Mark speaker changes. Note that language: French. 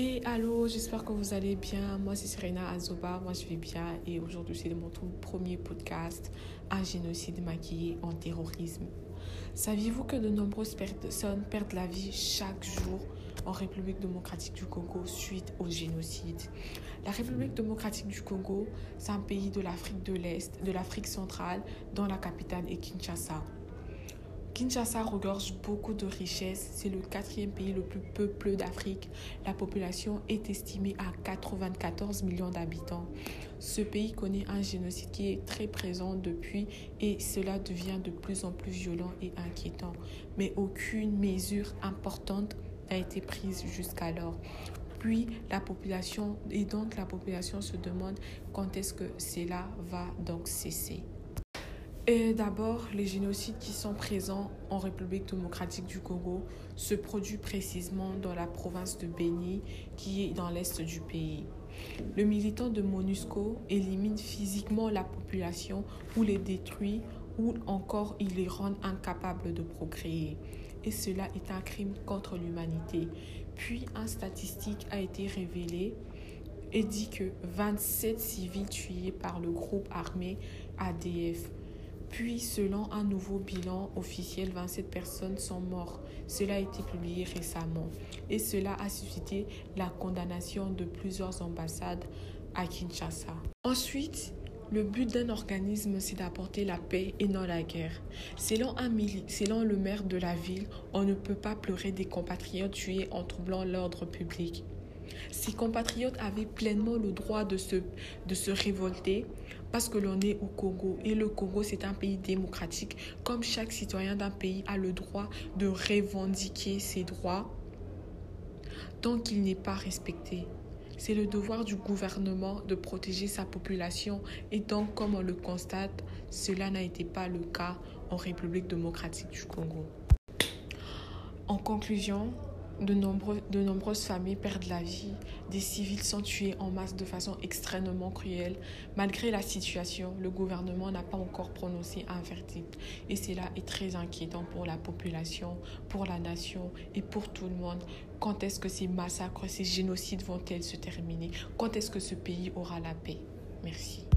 Speaker 1: Et allô, j'espère que vous allez bien. Moi, c'est Serena Azoba. Moi, je vais bien. Et aujourd'hui, c'est mon tout premier podcast Un génocide maquillé en terrorisme. Saviez-vous que de nombreuses personnes perdent la vie chaque jour en République démocratique du Congo suite au génocide? La République démocratique du Congo, c'est un pays de l'Afrique de l'Est, de l'Afrique centrale, dont la capitale est Kinshasa. Kinshasa regorge beaucoup de richesses. C'est le quatrième pays le plus peuplé d'Afrique. La population est estimée à 94 millions d'habitants. Ce pays connaît un génocide qui est très présent depuis et cela devient de plus en plus violent et inquiétant. Mais aucune mesure importante n'a été prise jusqu'alors. Puis la population, et donc la population se demande quand est-ce que cela va donc cesser. Et d'abord, les génocides qui sont présents en République démocratique du Congo se produisent précisément dans la province de Beni, qui est dans l'est du pays. Le militant de MONUSCO élimine physiquement la population ou les détruit ou encore il les rend incapables de procréer. Et cela est un crime contre l'humanité. Puis, un statistique a été révélé et dit que 27 civils tués par le groupe armé ADF puis, selon un nouveau bilan officiel, 27 personnes sont mortes. Cela a été publié récemment. Et cela a suscité la condamnation de plusieurs ambassades à Kinshasa. Ensuite, le but d'un organisme, c'est d'apporter la paix et non la guerre. Selon, selon le maire de la ville, on ne peut pas pleurer des compatriotes tués en troublant l'ordre public. Ses compatriotes avaient pleinement le droit de se, de se révolter parce que l'on est au Congo et le Congo c'est un pays démocratique. Comme chaque citoyen d'un pays a le droit de revendiquer ses droits tant qu'il n'est pas respecté. C'est le devoir du gouvernement de protéger sa population et donc comme on le constate, cela n'a été pas le cas en République démocratique du Congo. En conclusion, de, nombreuses familles perdent la vie, des civils sont tués en masse de façon extrêmement cruelle. Malgré la situation, le gouvernement n'a pas encore prononcé un verdict et cela est très inquiétant pour la population, pour la nation et pour tout le monde. Quand est-ce que ces massacres, ces génocides vont-ils se terminer? Quand est-ce que ce pays aura la paix? Merci.